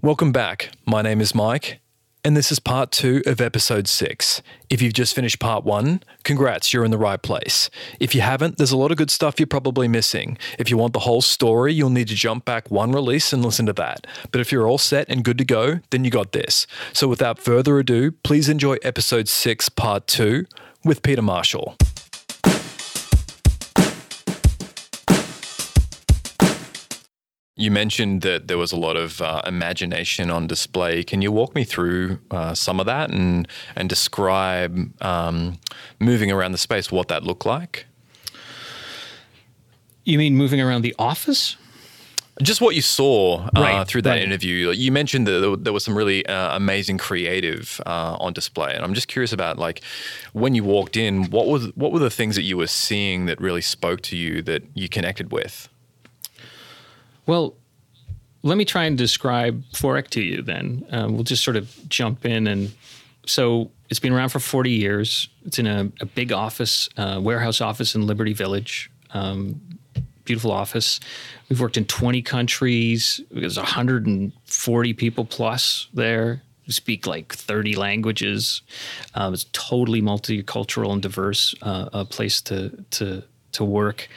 Welcome back. My name is Mike, and this is part two of episode six. If you've just finished part one, congrats, you're in the right place. If you haven't, there's a lot of good stuff you're probably missing. If you want the whole story, you'll need to jump back one release and listen to that. But if you're all set and good to go, then you got this. So without further ado, please enjoy episode six, part two with Peter Marshall. You mentioned that there was a lot of uh, imagination on display. Can you walk me through uh, some of that and and describe um, moving around the space, what that looked like? You mean moving around the office? Just what you saw uh, Right, through that right. interview. You mentioned that there- was some really uh, amazing creative uh, on display, and I'm just curious about like when you walked in, what was what were the things that you were seeing that really spoke to you that you connected with? Well, let me try and describe Forrec to you then. Um, we'll just sort of jump in. And so it's been around for 40 years. It's in a, a big office, uh, warehouse office in Liberty Village. Um, beautiful office. We've worked in 20 countries. There's 140 people plus there who speak like 30 languages. Um, it's totally multicultural and diverse uh, a place to to to work.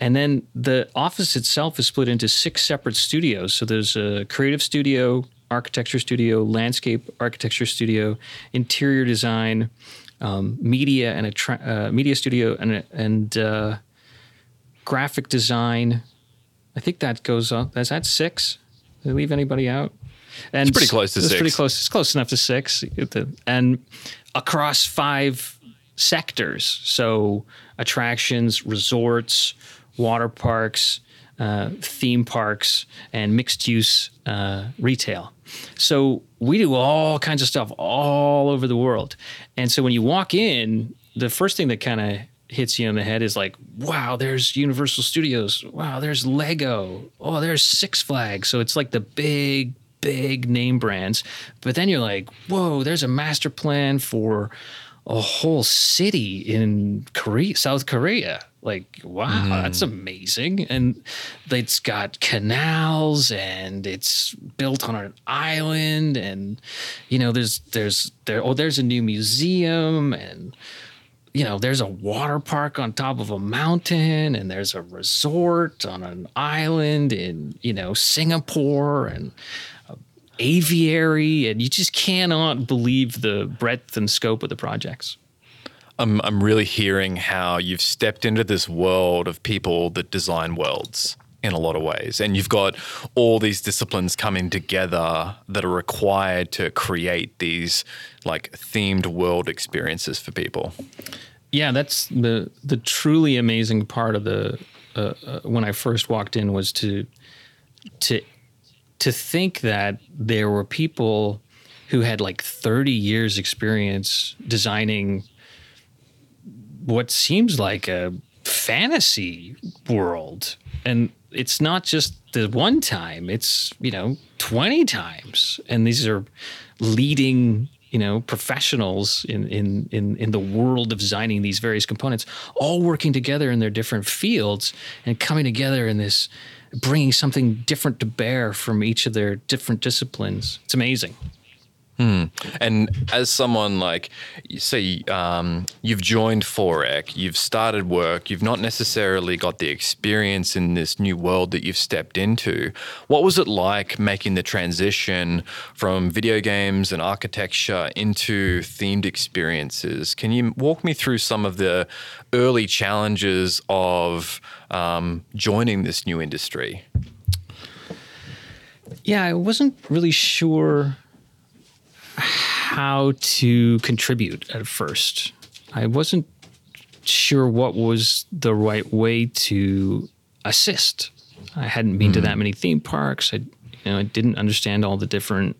And then the office itself is split into six separate studios. So there's a creative studio, architecture studio, landscape architecture studio, interior design, um, media and a tra- uh, media studio, and and uh, graphic design. I think that goes on. Is that six? Did I leave anybody out? And It's pretty close to it's six. Pretty close. It's close enough to six. And across five sectors, so attractions, resorts, water parks, uh, theme parks, and mixed use uh, retail. So we do all kinds of stuff all over the world. And so when you walk in, the first thing that kind of hits you in the head is like, wow, there's Universal Studios. Wow, there's Lego. Oh, there's Six Flags. So it's like the big, big name brands. But then you're like, whoa, there's a master plan for a whole city in Korea, South Korea. Like, wow, mm-hmm. that's amazing. And it's got canals and it's built on an island and you know, there's there's there oh, there's a new museum and you know, there's a water park on top of a mountain and there's a resort on an island in, you know, Singapore and aviary and you just cannot believe the breadth and scope of the projects. I'm I'm really hearing how you've stepped into this world of people that design worlds in a lot of ways, and you've got all these disciplines coming together that are required to create these like themed world experiences for people. Yeah, that's the the truly amazing part of the uh, uh, when I first walked in was to to to think that there were people who had like 30 years experience designing what seems like a fantasy world. And it's not just the one time it's you know 20 times. And these are leading you know professionals in in in in the world of designing these various components all working together in their different fields and coming together in this bringing something different to bear from each of their different disciplines. It's amazing And as someone like, you say, um, you've joined Forrec, you've started work, you've not necessarily got the experience in this new world that you've stepped into. What was it like making the transition from video games and architecture into themed experiences? Can you walk me through some of the early challenges of um, joining this new industry? Yeah, I wasn't really sure how to contribute at first. I wasn't sure what was the right way to assist. I hadn't been to that many theme parks. I, you know, I didn't understand all the different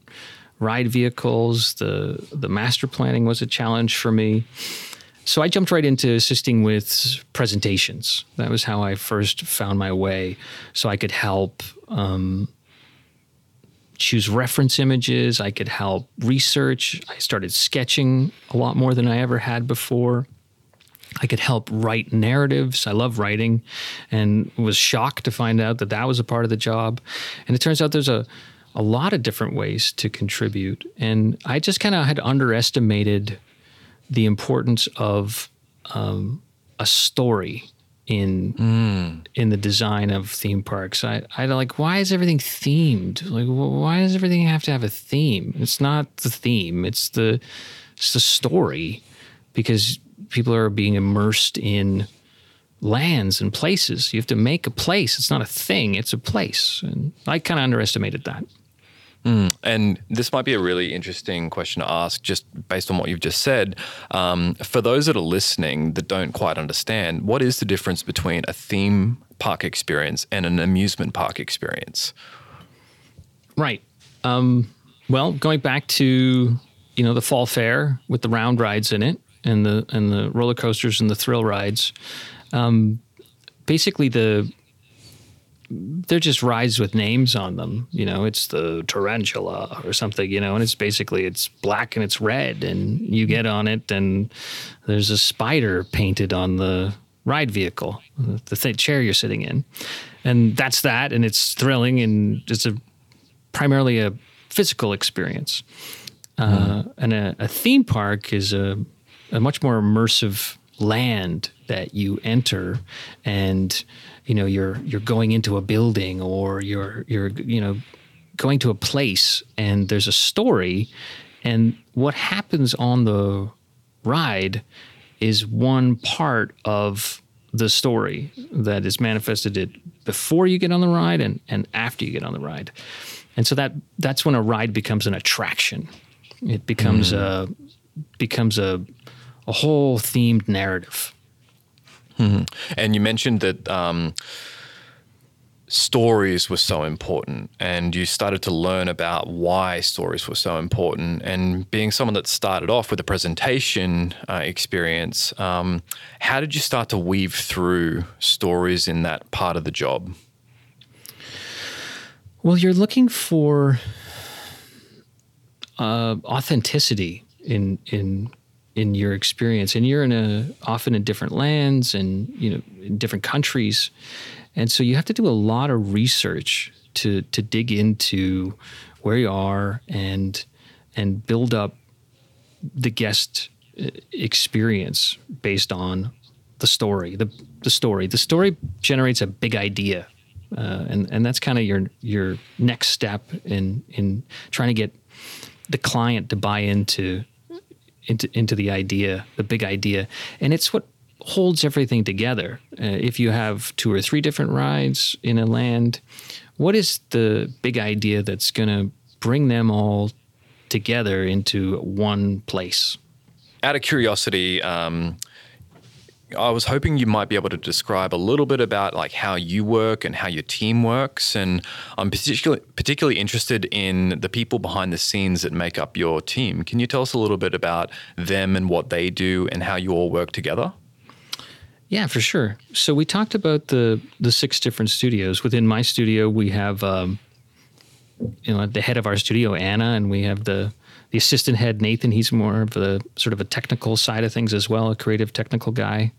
ride vehicles. The the master planning was a challenge for me. So I jumped right into assisting with presentations. That was how I first found my way, so I could help um, choose reference images. I could help research. I started sketching a lot more than I ever had before. I could help write narratives. I love writing and was shocked to find out that that was a part of the job. And it turns out there's a a lot of different ways to contribute. And I just kind of had underestimated the importance of um, a story in mm. in the design of theme parks. I I like why is everything themed? Like why does everything have to have a theme? It's not the theme. It's the it's the story because people are being immersed in lands and places. You have to make a place. It's not a thing. It's a place. And I kind of underestimated that. Mm, and this might be a really interesting question to ask, just based on what you've just said. Um, for those that are listening that don't quite understand, what is the difference between a theme park experience and an amusement park experience? Right. Um, well, going back to you know the fall fair with the round rides in it, and the and the roller coasters and the thrill rides. Um, basically, the they're just rides with names on them. You know, it's the tarantula or something. You know, and it's basically it's black and it's red, and you get on it, and there's a spider painted on the ride vehicle, the th- chair you're sitting in, and that's that, and it's thrilling, and it's a primarily a physical experience. Uh, mm. And a, a, theme park is a, a much more immersive land that you enter and you know you're you're going into a building or you're you're you know going to a place and there's a story and what happens on the ride is one part of the story that is manifested it before you get on the ride and, and after you get on the ride. And so that that's when a ride becomes an attraction. It becomes mm. a becomes a a whole themed narrative Mm-hmm. And you mentioned that um, stories were so important, and you started to learn about why stories were so important. And being someone that started off with a presentation uh, experience, um, how did you start to weave through stories in that part of the job? Well, you're looking for uh, authenticity in in in your experience and you're in a often in different lands and you know in different countries. And so you have to do a lot of research to to dig into where you are and and build up the guest uh, experience based on the story the the story. The story generates a big idea uh, and and that's kind of your your next step in in trying to get the client to buy into into into the idea, the big idea, and it's what holds everything together. Uh, if you have two or three different rides in a land, what is the big idea that's going to bring them all together into one place? Out of curiosity, um, I was hoping you might be able to describe a little bit about like how you work and how your team works. And I'm particularly particularly interested in the people behind the scenes that make up your team. Can you tell us a little bit about them and what they do and how you all work together? Yeah, for sure. So we talked about the the six different studios. Within my studio, we have um, you know the head of our studio, Anna, and we have the the assistant head Nathan, he's more of a sort of a technical side of things as well, a creative technical guy.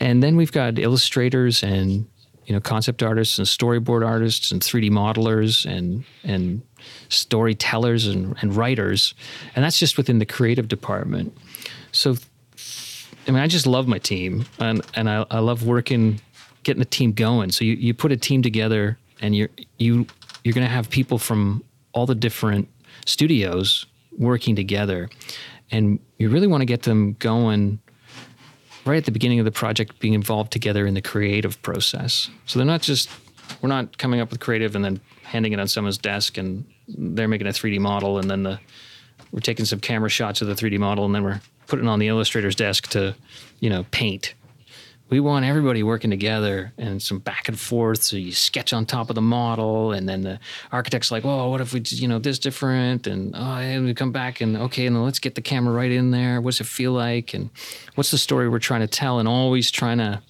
And then we've got illustrators and you know concept artists and storyboard artists and 3D modelers and and storytellers and, and writers, and that's just within the creative department. So, I mean, I just love my team, and and I, I love working, getting the team going. So you, you put a team together, and you're you you're to have people from all the different studios working together. And you really want to get them going right at the beginning of the project, being involved together in the creative process. So they're not just, we're not coming up with creative and then handing it on someone's desk and they're making a 3D model and then the, we're taking some camera shots of the 3D model and then we're putting it on the illustrator's desk to, you know, paint we want everybody working together and some back and forth. So you sketch on top of the model, and then the architect's like, "Well, what if we, you know, this different?" And oh, and we come back and okay, and let's get the camera right in there. What's it feel like? And what's the story we're trying to tell? And always trying to,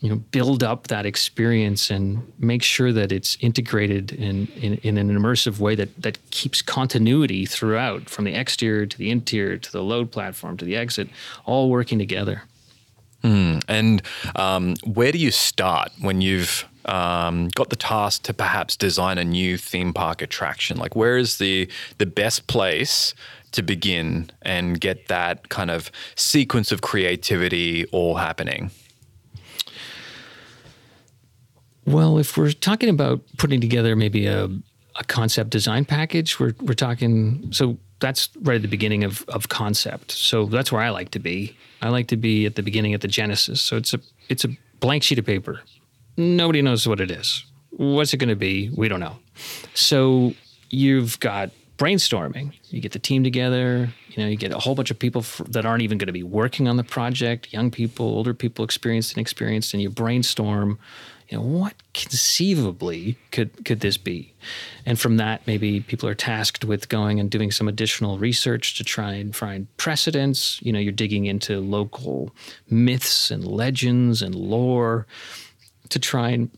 you know, build up that experience and make sure that it's integrated in in, in an immersive way that that keeps continuity throughout, from the exterior to the interior to the load platform to the exit, all working together. And um, where do you start when you've um, got the task to perhaps design a new theme park attraction? Like, where is the the best place to begin and get that kind of sequence of creativity all happening? Well, if we're talking about putting together maybe a, a concept design package, we're, we're talking, so that's right at the beginning of, of concept. So that's where I like to be. I like to be at the beginning at the genesis. So it's a, it's a blank sheet of paper. Nobody knows what it is. What's it going to be? We don't know. So you've got brainstorming. You get the team together. You know, you get a whole bunch of people f- that aren't even going to be working on the project. Young people, older people, experienced and experienced, and you brainstorm. You know, what conceivably could could this be? And from that, maybe people are tasked with going and doing some additional research to try and find precedents. You know, you're digging into local myths and legends and lore to try and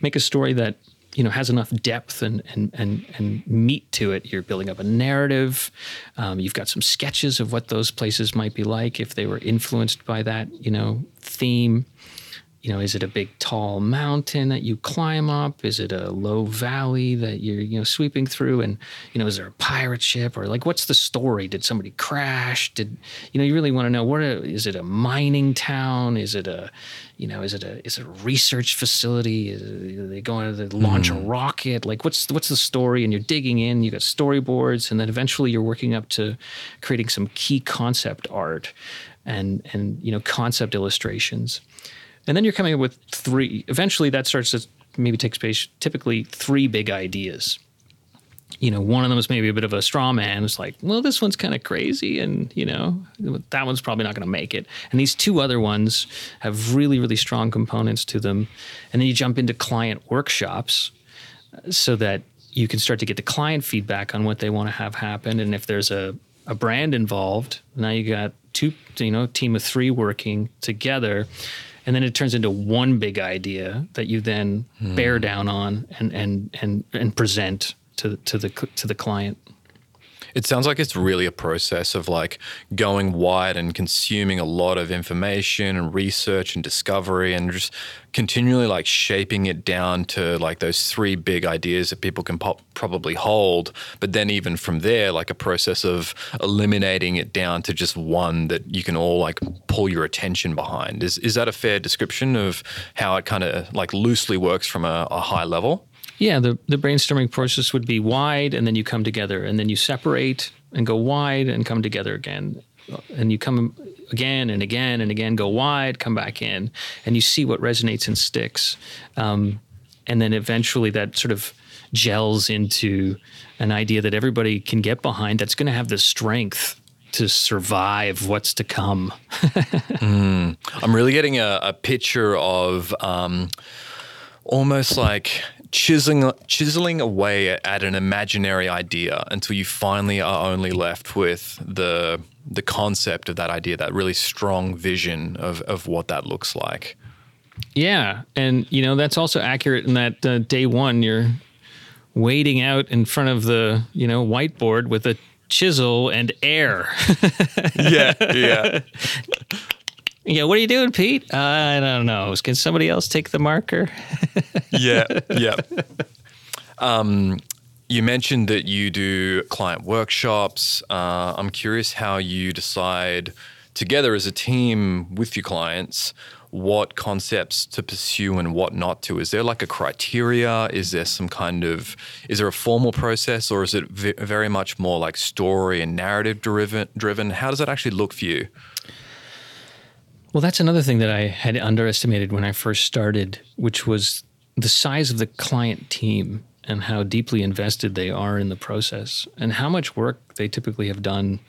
make a story that you know has enough depth and and and, and meat to it. You're building up a narrative. Um, you've got some sketches of what those places might be like if they were influenced by that you know theme. You know, is it a big tall mountain that you climb up? Is it a low valley that you're you know sweeping through? And you know, is there a pirate ship or like what's the story? Did somebody crash? Did you know? You really want to know what a, is it a mining town? Is it a you know, is it a is it a research facility? Is it, are they going to launch a mm-hmm. rocket? Like, what's what's the story? And you're digging in. You got storyboards, and then eventually you're working up to creating some key concept art, and and you know concept illustrations, and then you're coming up with three. Eventually, that starts to maybe take space, Typically, three big ideas you know, one of them is maybe a bit of a straw man. It's like, well, this one's kind of crazy, and you know, that one's probably not going to make it. And these two other ones have really, really strong components to them. And then you jump into client workshops, uh, so that you can start to get the client feedback on what they want to have happen. And if there's a a brand involved, now you got two, you know, team of three working together. And then it turns into one big idea that you then bear hmm. down on and and and and present to to the to the client. It sounds like it's really a process of like going wide and consuming a lot of information and research and discovery and just continually like shaping it down to like those three big ideas that people can probably hold. But then even from there, like a process of eliminating it down to just one that you can all like pull your attention behind. Is is that a fair description of how it kind of like loosely works from a, a high level? Yeah, the, the brainstorming process would be wide, and then you come together, and then you separate and go wide and come together again. And you come again and again and again, go wide, come back in, and you see what resonates and sticks. Um, and then eventually that sort of gels into an idea that everybody can get behind that's going to have the strength to survive what's to come. I'm really getting a, a picture of um, almost like chiseling chiseling away at an imaginary idea until you finally are only left with the the concept of that idea, that really strong vision of of what that looks like. Yeah, and you know that's also accurate in that uh, day one you're waiting out in front of the you know whiteboard with a chisel and air. Yeah, yeah. Yeah, what are you doing, Pete? Uh, I don't know. Can somebody else take the marker? yeah, yeah. Um, you mentioned that you do client workshops. Uh, I'm curious how you decide together as a team with your clients what concepts to pursue and what not to. Is there like a criteria? Is there some kind of is there a formal process, or is it v- very much more like story and narrative driven? Driven? How does that actually look for you? Well, that's another thing that I had underestimated when I first started, which was the size of the client team and how deeply invested they are in the process and how much work they typically have done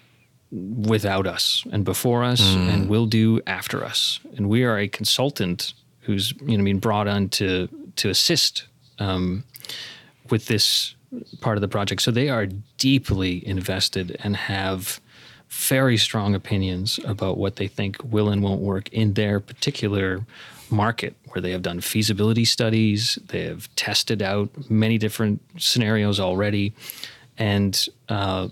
without us and before us and will do after us. And we are a consultant who's you know being brought on to to assist um, with this part of the project. So they are deeply invested and have very strong opinions about what they think will and won't work in their particular market where they have done feasibility studies they have tested out many different scenarios already and uh,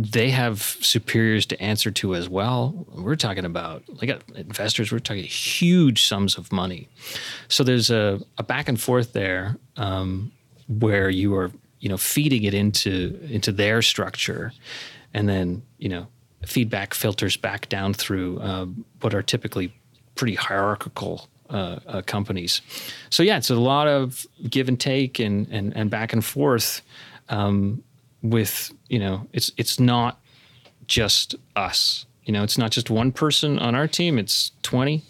they have superiors to answer to as well. We're talking about like investors. We're talking huge sums of money. So there's a, a back and forth there um, where you are you know feeding it into into their structure, and then you know feedback filters back down through um, what are typically pretty hierarchical uh, uh, companies. So yeah, it's a lot of give and take and and, and back and forth. Um, with you know, it's it's not just us. You know, it's not just one person on our team. It's twenty,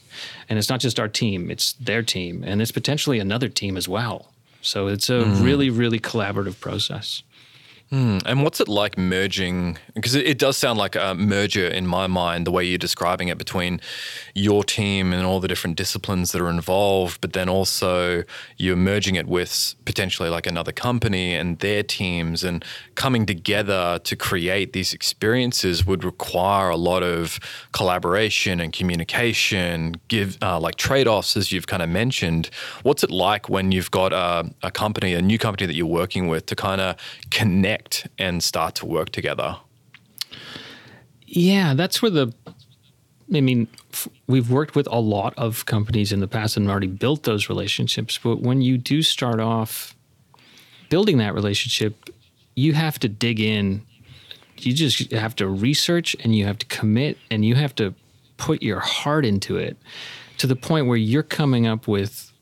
and it's not just our team. It's their team, and it's potentially another team as well. So it's a mm. really, really collaborative process. Mm, and what's it like merging? Because it, it, does sound like a merger in my mind, the way you're describing it between your team and all the different disciplines that are involved, but then also you're merging it with potentially like another company and their teams, and coming together to create these experiences would require a lot of collaboration and communication, give uh, like trade offs, as you've kind of mentioned. What's it like when you've got a, a company, a new company that you're working with, to kind of connect? Connect and start to work together? Yeah, that's where the I mean, f- we've worked with a lot of companies in the past and already built those relationships. But when you do start off building that relationship, you have to dig in. You just have to research and you have to commit and you have to put your heart into it to the point where you're coming up with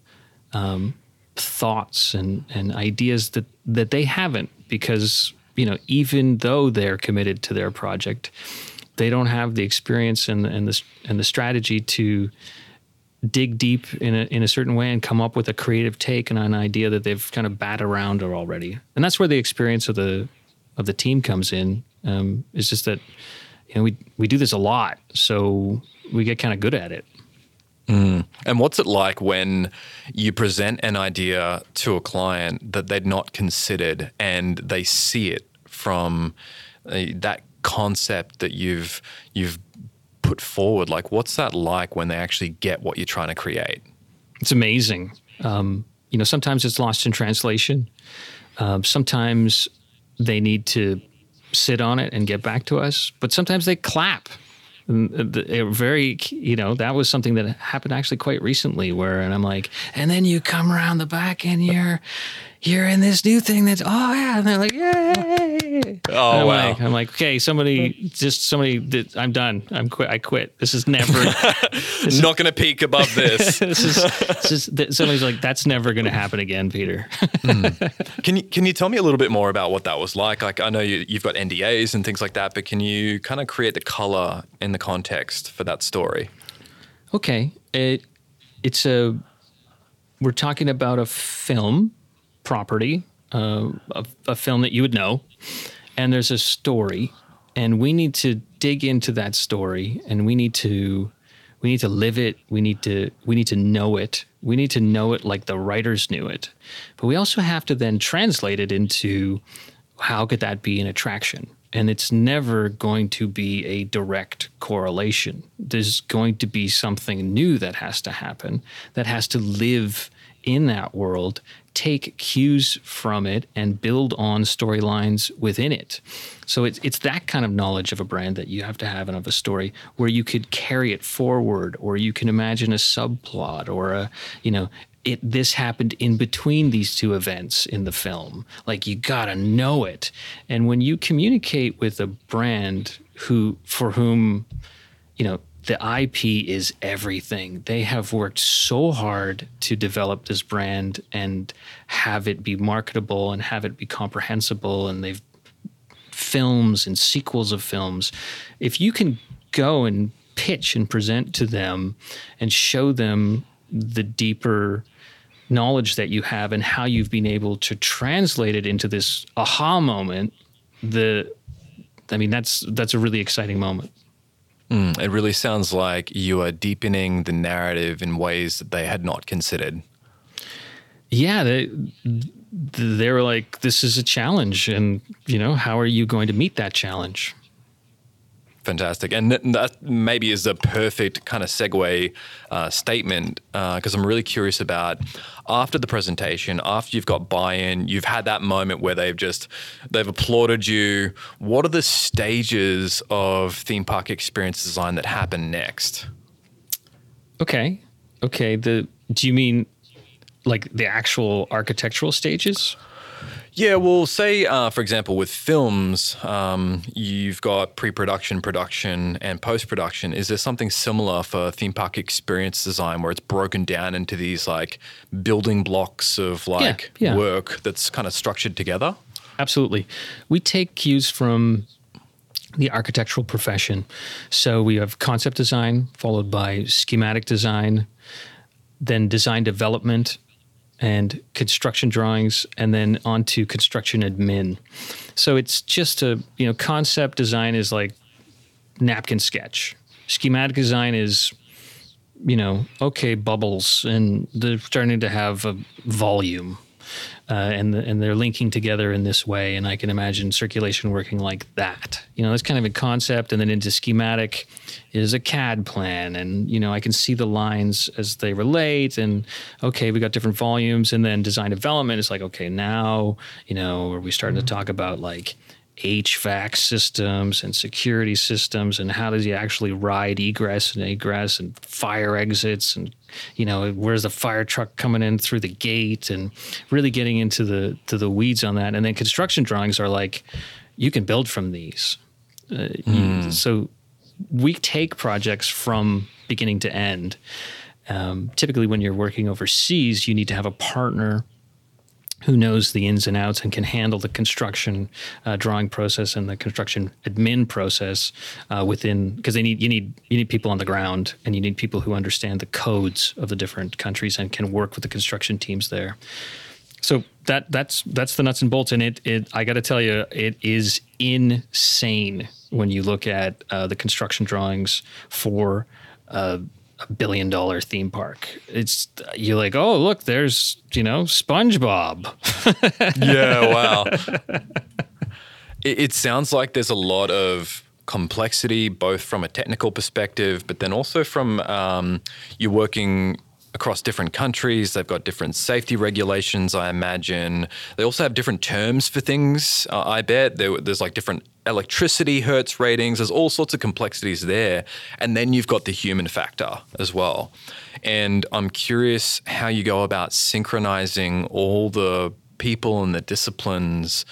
um, thoughts and, and ideas that, that they haven't because you know even though they're committed to their project, they don't have the experience and and the and the strategy to dig deep in a in a certain way and come up with a creative take and an idea that they've kind of bat around already. And that's where the experience of the of the team comes in. Um, it's just that you know we we do this a lot, so we get kind of good at it. Mm. And what's it like when you present an idea to a client that they'd not considered and they see it from uh, that concept that you've you've put forward? Like, what's that like when they actually get what you're trying to create? It's amazing. Um, you know, sometimes it's lost in translation. Um, sometimes they need to sit on it and get back to us, but sometimes they clap Uh, very you know that was something that happened actually quite recently where and i'm like and then you come around the back and you're you're in this new thing that's oh yeah. And they're like yay. Oh I'm wow. like, i'm like okay somebody just somebody did, i'm done. I'm quit i quit. This is never this not gonna peak above this. This is, this is somebody's like that's never gonna happen again peter. Mm. can you can you tell me a little bit more about what that was like? Like i know you, you've got ndas and things like that but can you kind of create the color in the context for that story? Okay. It it's a we're talking about a film property, uh, a, a film that you would know, and there's a story, and we need to dig into that story, and we need to we need to live it. We need to we need to know it. We need to know it like the writers knew it. But we also have to then translate it into how could that be an attraction? And it's never going to be a direct correlation. There's going to be something new that has to happen that has to live in that world take cues from it and build on storylines within it. So it's it's that kind of knowledge of a brand that you have to have and of a story where you could carry it forward or you can imagine a subplot or a you know it this happened in between these two events in the film. Like you got to know it. And when you communicate with a brand who for whom you know the IP is everything. They have worked so hard to develop this brand and have it be marketable and have it be comprehensible. And they've films and sequels of films. If you can go and pitch and present to them and show them the deeper knowledge that you have and how you've been able to translate it into this aha moment, the I mean that's that's a really exciting moment. Mm, it really sounds like you are deepening the narrative in ways that they had not considered. Yeah, they they were like, "This is a challenge, and you know, how are you going to meet that challenge?" Fantastic. And that maybe is a perfect kind of segue uh, statement because I'm really curious about after the presentation, after you've got buy-in, you've had that moment where they've just they've applauded you. What are the stages of theme park experience design that happen next? Okay. Okay. The do you mean like the actual architectural stages? Yeah, well, say uh, for example, with films, um, you've got pre-production, production, and post-production. Is there something similar for theme park experience design where it's broken down into these like building blocks of like yeah. work that's kind of structured together? Absolutely. We take cues from the architectural profession. So we have concept design, followed by schematic design, then design development, and construction drawings, and then onto construction admin. So it's just a you know concept design is like napkin sketch. Schematic design is you know okay bubbles and they're starting to have a volume uh, and the, and they're linking together in this way. And I can imagine circulation working like that. You know, that's kind of a concept, and then into schematic is a CAD plan, and you know I can see the lines as they relate. And okay, we got different volumes, and then design development is like okay, now you know are we starting to talk about like HVAC systems and security systems and how does he actually ride egress and egress and fire exits and you know where's the fire truck coming in through the gate and really getting into the to the weeds on that. And then construction drawings are like you can build from these. Uh, mm. you, so we take projects from beginning to end. Um, typically when you're working overseas you need to have a partner who knows the ins and outs and can handle the construction uh, drawing process and the construction admin process uh, within because they need you need you need people on the ground and you need people who understand the codes of the different countries and can work with the construction teams there. So that that's that's the nuts and bolts, and it it I got to tell you, it is insane when you look at uh, the construction drawings for uh, a billion dollar theme park. It's you're like, oh look, there's you know SpongeBob. yeah, wow. it, it sounds like there's a lot of complexity, both from a technical perspective, but then also from um, you're working across different countries. They've got different safety regulations, I imagine. They also have different terms for things, uh, I bet. There, there's like different electricity hertz ratings. There's all sorts of complexities there. And then you've got the human factor as well. And I'm curious how you go about synchronizing all the people and the disciplines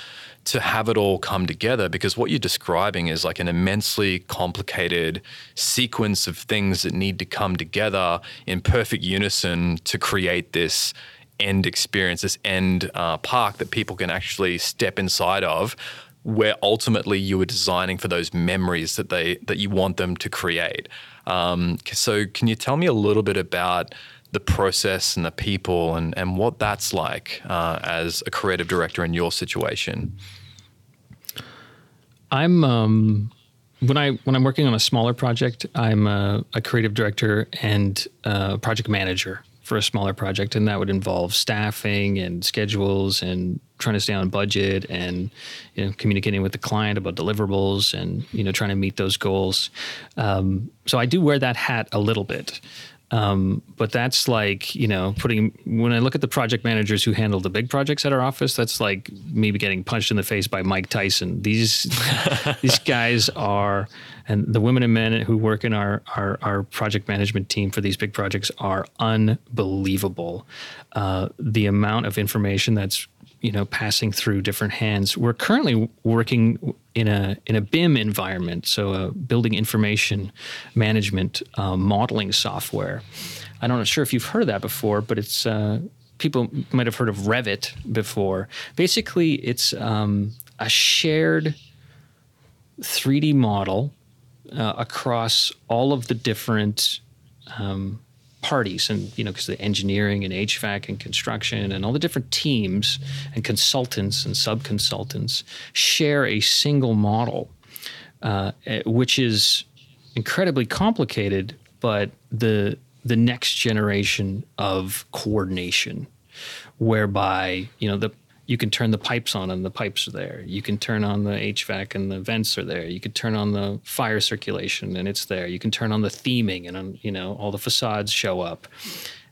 to have it all come together because what you're describing is like an immensely complicated sequence of things that need to come together in perfect unison to create this end experience, this end uh, park that people can actually step inside of where ultimately you were designing for those memories that they that you want them to create. Um, so can you tell me a little bit about the process and the people and, and what that's like uh, as a creative director in your situation? I'm um, when I when I'm working on a smaller project, I'm a, a creative director and project manager for a smaller project, and that would involve staffing and schedules and trying to stay on budget and you know communicating with the client about deliverables and you know trying to meet those goals. Um, so I do wear that hat a little bit. Um, but that's like, you know, putting, when I look at the project managers who handle the big projects at our office, that's like maybe getting punched in the face by Mike Tyson. These, these guys are, and the women and men who work in our, our, our project management team for these big projects are unbelievable. Uh, the amount of information that's you know passing through different hands. We're currently working in a in a BIM environment, so a building information management uh, modeling software. I'm not sure if you've heard of that before, but it's uh, people might have heard of Revit before. Basically, it's um, a shared 3D model uh, across all of the different um, parties and you know because the engineering and HVAC and construction and all the different teams and consultants and sub consultants share a single model, uh, eh, which is incredibly complicated, but the the next generation of coordination, whereby you know the you can turn the pipes on and the pipes are there. You can turn on the HVAC and the vents are there. You can turn on the fire circulation and it's there. You can turn on the theming and um, you know all the facades show up.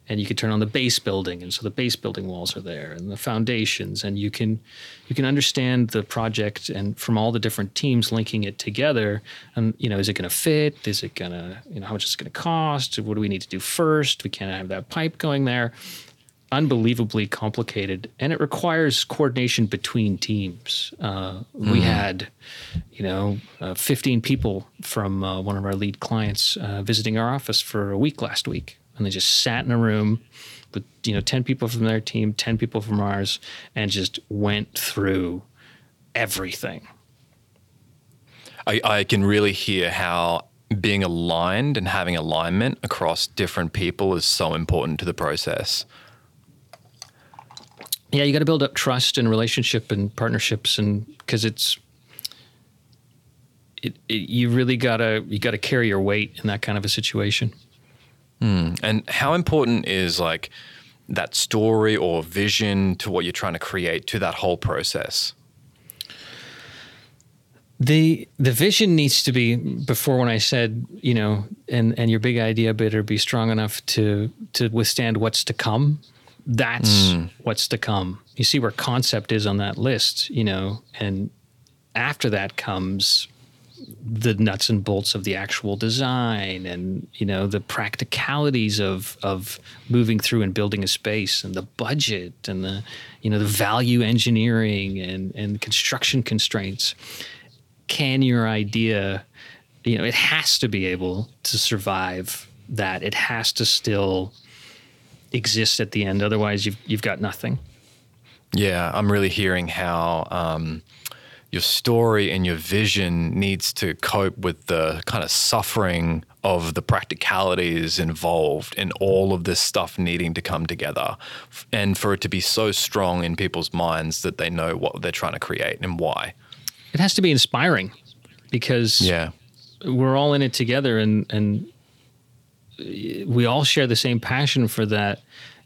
And you can turn on the base building and so the base building walls are there and the foundations and you can you can understand the project and from all the different teams linking it together and you know is it going to fit? Is it going to you know how much is it going to cost? What do we need to do first? We can't have that pipe going there unbelievably complicated and it requires coordination between teams. Uh, mm. We had, you know, uh, 15 people from uh, one of our lead clients uh, visiting our office for a week last week. And they just sat in a room with, you know, 10 people from their team, 10 people from ours, and just went through everything. I, I can really hear how being aligned and having alignment across different people is so important to the process yeah, you got to build up trust and relationship and partnerships, and because it's it, it, you really gotta you gotta carry your weight in that kind of a situation. Mm. And how important is like that story or vision to what you're trying to create to that whole process? The the vision needs to be before when I said you know and and your big idea better be strong enough to to withstand what's to come that's mm. what's to come. You see where concept is on that list, you know, and after that comes the nuts and bolts of the actual design and you know the practicalities of of moving through and building a space and the budget and the you know the value engineering and and construction constraints can your idea you know it has to be able to survive that it has to still exists at the end. Otherwise, you've you've got nothing. Yeah, I'm really hearing how um, your story and your vision needs to cope with the kind of suffering of the practicalities involved in all of this stuff needing to come together, and for it to be so strong in people's minds that they know what they're trying to create and why. It has to be inspiring because yeah. we're all in it together, and and we all share the same passion for that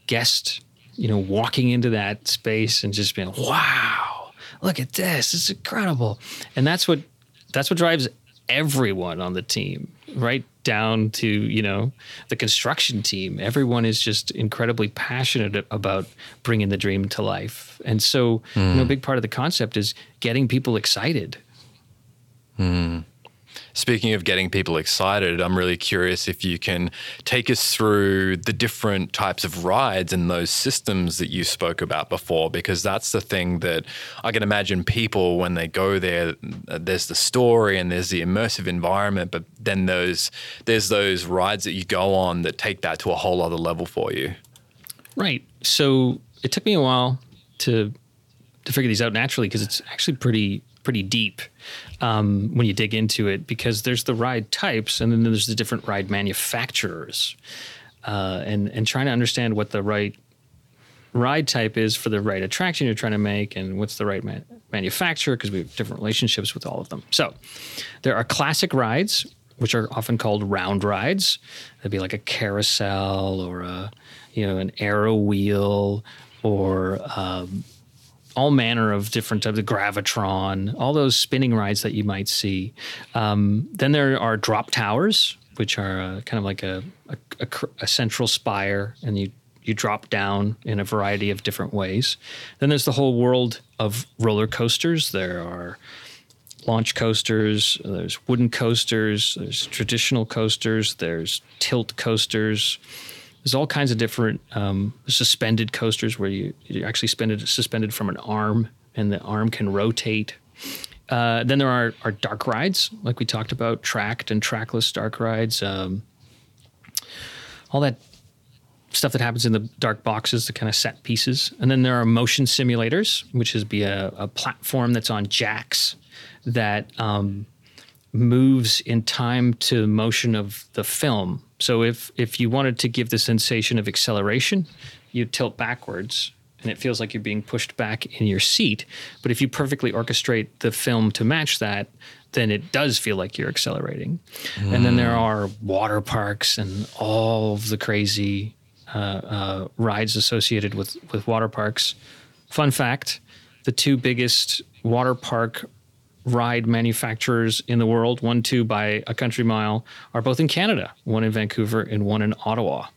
guest, you know, walking into that space and just being, wow, look at this. It's incredible. And that's what that's what drives everyone on the team, right down to, you know, the construction team. Everyone is just incredibly passionate about bringing the dream to life. And so, mm. you know, a hmm. big part of the concept is getting people excited. Mm. Speaking of getting people excited, I'm really curious if you can take us through the different types of rides and those systems that you spoke about before, because that's the thing that I can imagine people when they go there, there's the story and there's the immersive environment, but then those there's those rides that you go on that take that to a whole other level for you. Right. So it took me a while to to figure these out naturally because it's actually pretty pretty deep um, when you dig into it because there's the ride types and then there's the different ride manufacturers uh, and and trying to understand what the right ride type is for the right attraction you're trying to make and what's the right man- manufacturer because we have different relationships with all of them. So there are classic rides which are often called round rides. That'd be like a carousel or a you know an arrow wheel or um, all manner of different types of gravitron, all those spinning rides that you might see. Um, then there are drop towers, which are uh, kind of like a, a, a, a, central spire, and you you drop down in a variety of different ways. Then there's the whole world of roller coasters. There are launch coasters, there's wooden coasters, there's traditional coasters, there's tilt coasters. There's all kinds of different um, suspended coasters where you, you're actually suspended, suspended from an arm and the arm can rotate. Uh, then there are, are dark rides, like we talked about, tracked and trackless dark rides. Um, all that stuff that happens in the dark boxes, the kind of set pieces. And then there are motion simulators, which is be a, a platform that's on jacks that um, moves in time to motion of the film. So if if you wanted to give the sensation of acceleration, you tilt backwards and it feels like you're being pushed back in your seat. But if you perfectly orchestrate the film to match that, then it does feel like you're accelerating. Mm. And then there hmm. are water parks and all of the crazy uh, uh, rides associated with with water parks. Fun fact: the two biggest water park ride manufacturers in the world, one, two by a country mile, are both in Canada, one in Vancouver and one in Ottawa.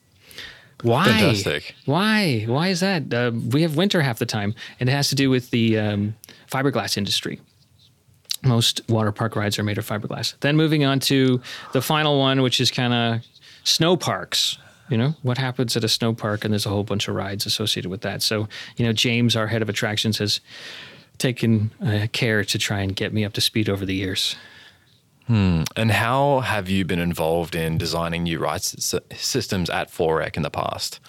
Why? Fantastic. Why? Why is that? Uh, we have winter half the time, and it has to do with the um, fiberglass industry. Most water park rides are made of fiberglass. Then moving on to the final one, which is kind of snow parks. You know what happens at a snow park, and there's a whole bunch of rides associated with that. So, you know, James, our head of attractions, has taken uh, care to try and get me up to speed over the years. And how have you been involved in designing new ride systems at Forrec in the past?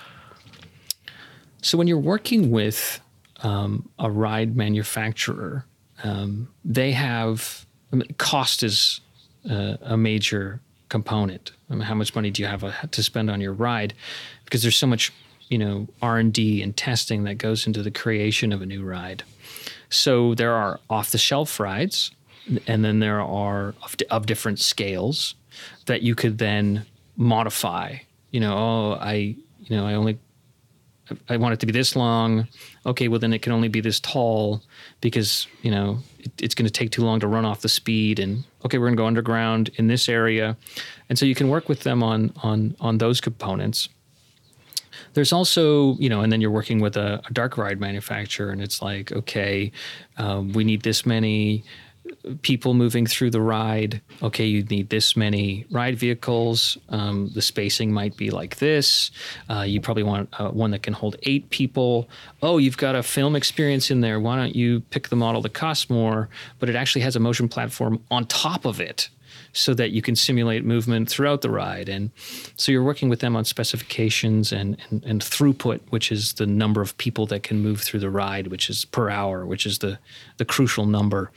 So when you're working with um, a ride manufacturer, um, they have I mean, cost is uh, a major component. I mean, how much money do you have uh, to spend on your ride? Because there's so much, you know, R and D and testing that goes into the creation of a new ride. So there are off-the-shelf rides, and then there are of, of different scales that you could then modify. You know, oh, I, you know, I only I want it to be this long. Okay, well then it can only be this tall because you know it, it's going to take too long to run off the speed. And okay, we're going to go underground in this area, and so you can work with them on on on those components. There's also you know, and then you're working with a, a dark ride manufacturer, and it's like okay, um, we need this many people moving through the ride. Okay, you need this many ride vehicles. Um, the spacing might be like this. Uh, you probably want uh, one that can hold eight people. Oh, you've got a film experience in there. Why don't you pick the model that costs more, but it actually has a motion platform on top of it? So that you can simulate movement throughout the ride, and so you're working with them on specifications and, and and throughput, which is the number of people that can move through the ride, which is per hour, which is the the crucial number.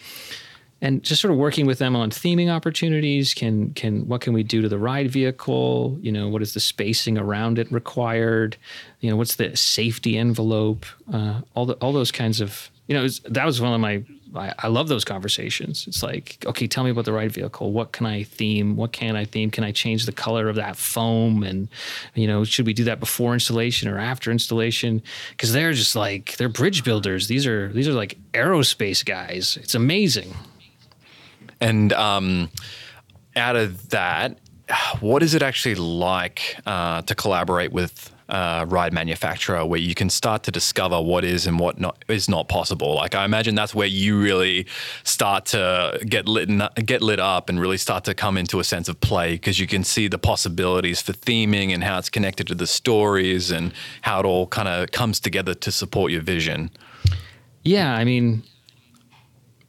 And just sort of working with them on theming opportunities can can what can we do to the ride vehicle? You know what is the spacing around it required? You know what's the safety envelope? Uh, all the all those kinds of you know was, that was one of my I, I love those conversations. It's like okay tell me about the ride vehicle. What can i theme? What can i theme? Can i change the color of that foam? And you know should we do that before installation or after installation? Because they're just like they're bridge builders. These are these are like aerospace guys. It's amazing. And um, out of that, what is it actually like uh, to collaborate with a ride manufacturer where you can start to discover what is and what not is not possible? Like I imagine that's where you really start to get lit get lit up and really start to come into a sense of play because you can see the possibilities for theming and how it's connected to the stories and how it all kind of comes together to support your vision. Yeah, I mean,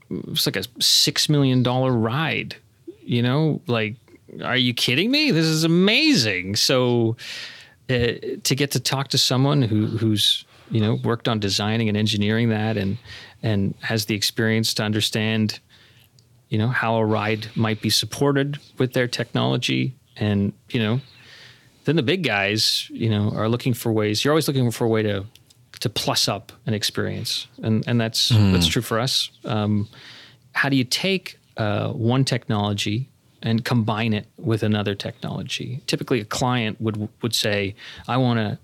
it's like a six million dollar ride. You know, like, are you kidding me? This is amazing. So, uh, to get to talk to someone who who's you know worked on designing and engineering that and and has the experience to understand you know how a ride might be supported with their technology. And you know then the big guys you know are looking for ways you're always looking for a way to to plus up an experience. And and that's that's true for us. Um, how do you take uh, one technology and combine it with another technology typically a client would would say i want a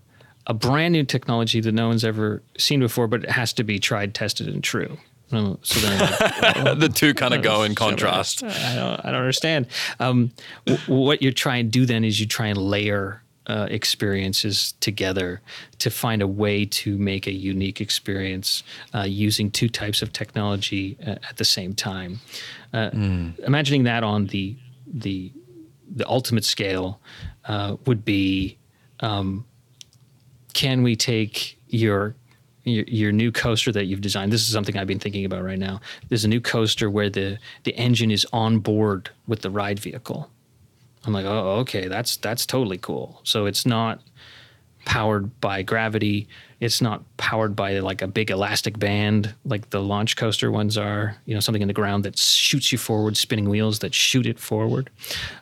a brand new technology that no one's ever seen before but it has to be tried tested and true so then I'm the two kind of go in contrast. I don't, I don't understand. Um, w- what you try and do then is you try and layer uh, experiences together to find a way to make a unique experience uh, using two types of technology uh, at the same time. Uh, Imagining that on the the the ultimate scale uh, would be can we take your, your your new coaster that you've designed? This is something I've been thinking about right now. There's a new coaster where the the engine is on board with the ride vehicle. I'm like, oh, okay, that's that's totally cool. So it's not powered by gravity. It's not powered by like a big elastic band like the launch coaster ones are. You know, something in the ground that shoots you forward, spinning wheels that shoot it forward,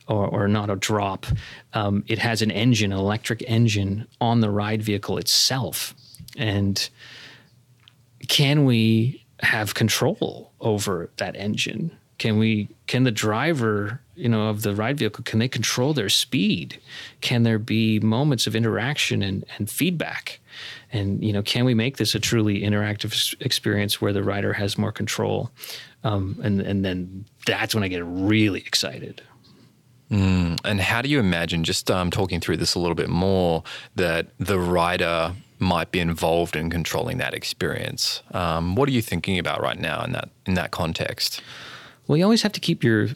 or, or not a drop. Um, it has an engine, an electric engine on the ride vehicle itself, and can we have control over that engine? Can we? Can the driver, you know, of the ride vehicle, can they control their speed? Can there be moments of interaction and, and feedback? And you know, can we make this a truly interactive experience where the rider has more control? Um, and and then that's when I get really excited. Mm. And how do you imagine, just um, talking through this a little bit more, that the rider might be involved in controlling that experience? Um, what are you thinking about right now in that in that context? Well, you always have to keep your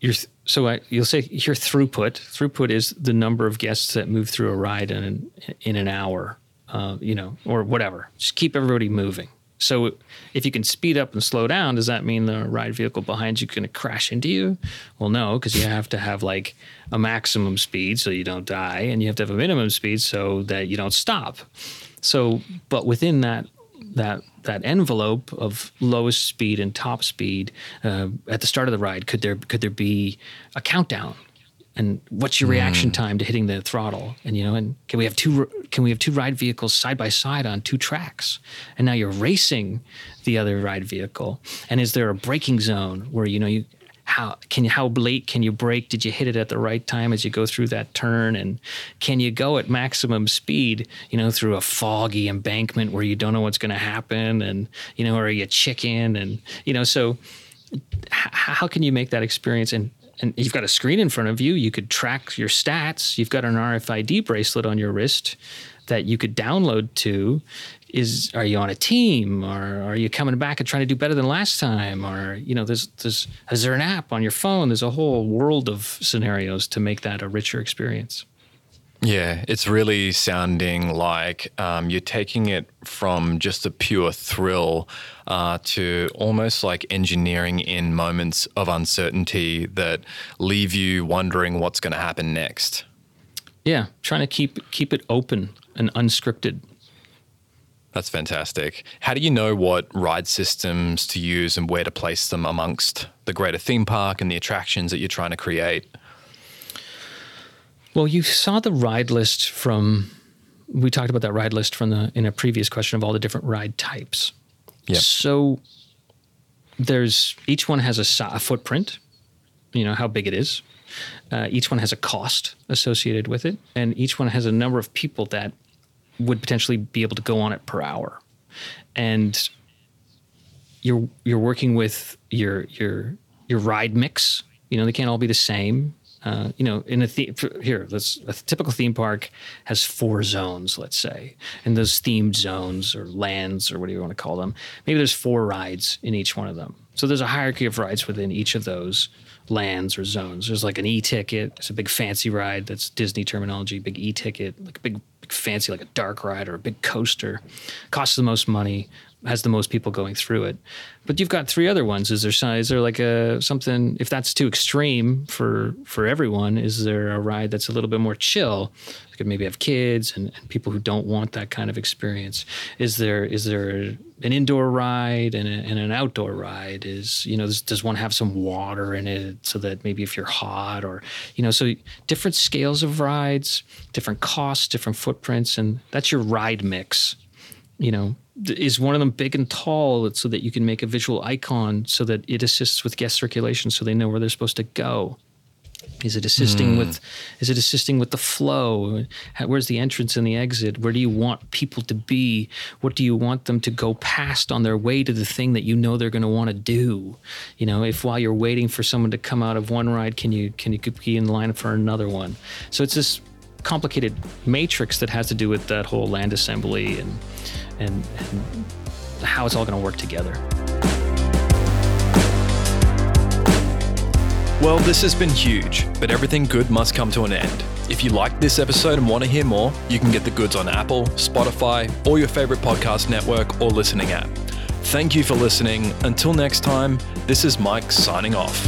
your so I, you'll say your throughput. Throughput is the number of guests that move through a ride in an, in an hour, uh, you know, or whatever. Just keep everybody moving. So if you can speed up and slow down, does that mean the ride vehicle behind you going to crash into you? Well, no, because you have to have like a maximum speed so you don't die, and you have to have a minimum speed so that you don't stop. So, but within that that that envelope of lowest speed and top speed uh, at the start of the ride, could there could there be a countdown? and what's your reaction mm. time to hitting the throttle and you know and can we have two can we have two ride vehicles side by side on two tracks and now you're racing the other ride vehicle and is there a braking zone where you know you how can how late can you brake did you hit it at the right time as you go through that turn and can you go at maximum speed you know through a foggy embankment where you don't know what's going to happen and you know or are you chicken and you know so how can you make that experience and and you've got a screen in front of you. You could track your stats. You've got an RFID bracelet on your wrist that you could download to. Is are you on a team, or are you coming back and trying to do better than last time, or you know, there's there's is there an app on your phone? There's a whole world of scenarios to make that a richer experience. Yeah, it's really sounding like um, you're taking it from just a pure thrill uh, to almost like engineering in moments of uncertainty that leave you wondering what's going to happen next. Yeah, trying to keep keep it open and unscripted. That's fantastic. How do you know what ride systems to use and where to place them amongst the greater theme park and the attractions that you're trying to create? Well, you saw the ride list from we talked about that ride list from the in a previous question of all the different ride types. Yeah. So there's each one has a, a, footprint, you know how big it is. Uh, each one has a cost associated with it, and each one has a number of people that would potentially be able to go on it per hour. And you're you're working with your your your ride mix. You know they can't all be the same. Uh, you know, in a theme here, let's a typical theme park has four zones, let's say, and those themed zones or lands or whatever you want to call them. Maybe there's four rides in each one of them. So there's a hierarchy of rides within each of those lands or zones. There's like an e-ticket. It's a big fancy ride. That's Disney terminology. Big e-ticket, like a big, big fancy, like a dark ride or a big coaster. Costs the most money has the most people going through it. But you've got three other ones. Is there is there like a something if that's too extreme for for everyone? Is there a ride that's a little bit more chill? You could maybe have kids and, and people who don't want that kind of experience. Is there is there an indoor ride and, a, and an outdoor ride? Is you know does, does one have some water in it so that maybe if you're hot or you know so different scales of rides, different costs, different footprints, and that's your ride mix. You know, is one of them big and tall so that you can make a visual icon so that it assists with guest circulation so they know where they're supposed to go? Is it assisting mm. with is it assisting with the flow? Where's the entrance and the exit? Where do you want people to be? What do you want them to go past on their way to the thing that you know they're going to want to do? You know if while you're waiting for someone to come out of one ride can you can you be in line for another one? So it's this complicated matrix that has to do with that whole land assembly and and, and how it's all going to work together. Well, this has been huge, but everything good must come to an end. If you like this episode and want to hear more, you can get the goods on Apple, Spotify, or your favorite podcast network or listening app. Thank you for listening. Until next time, this is Mike signing off.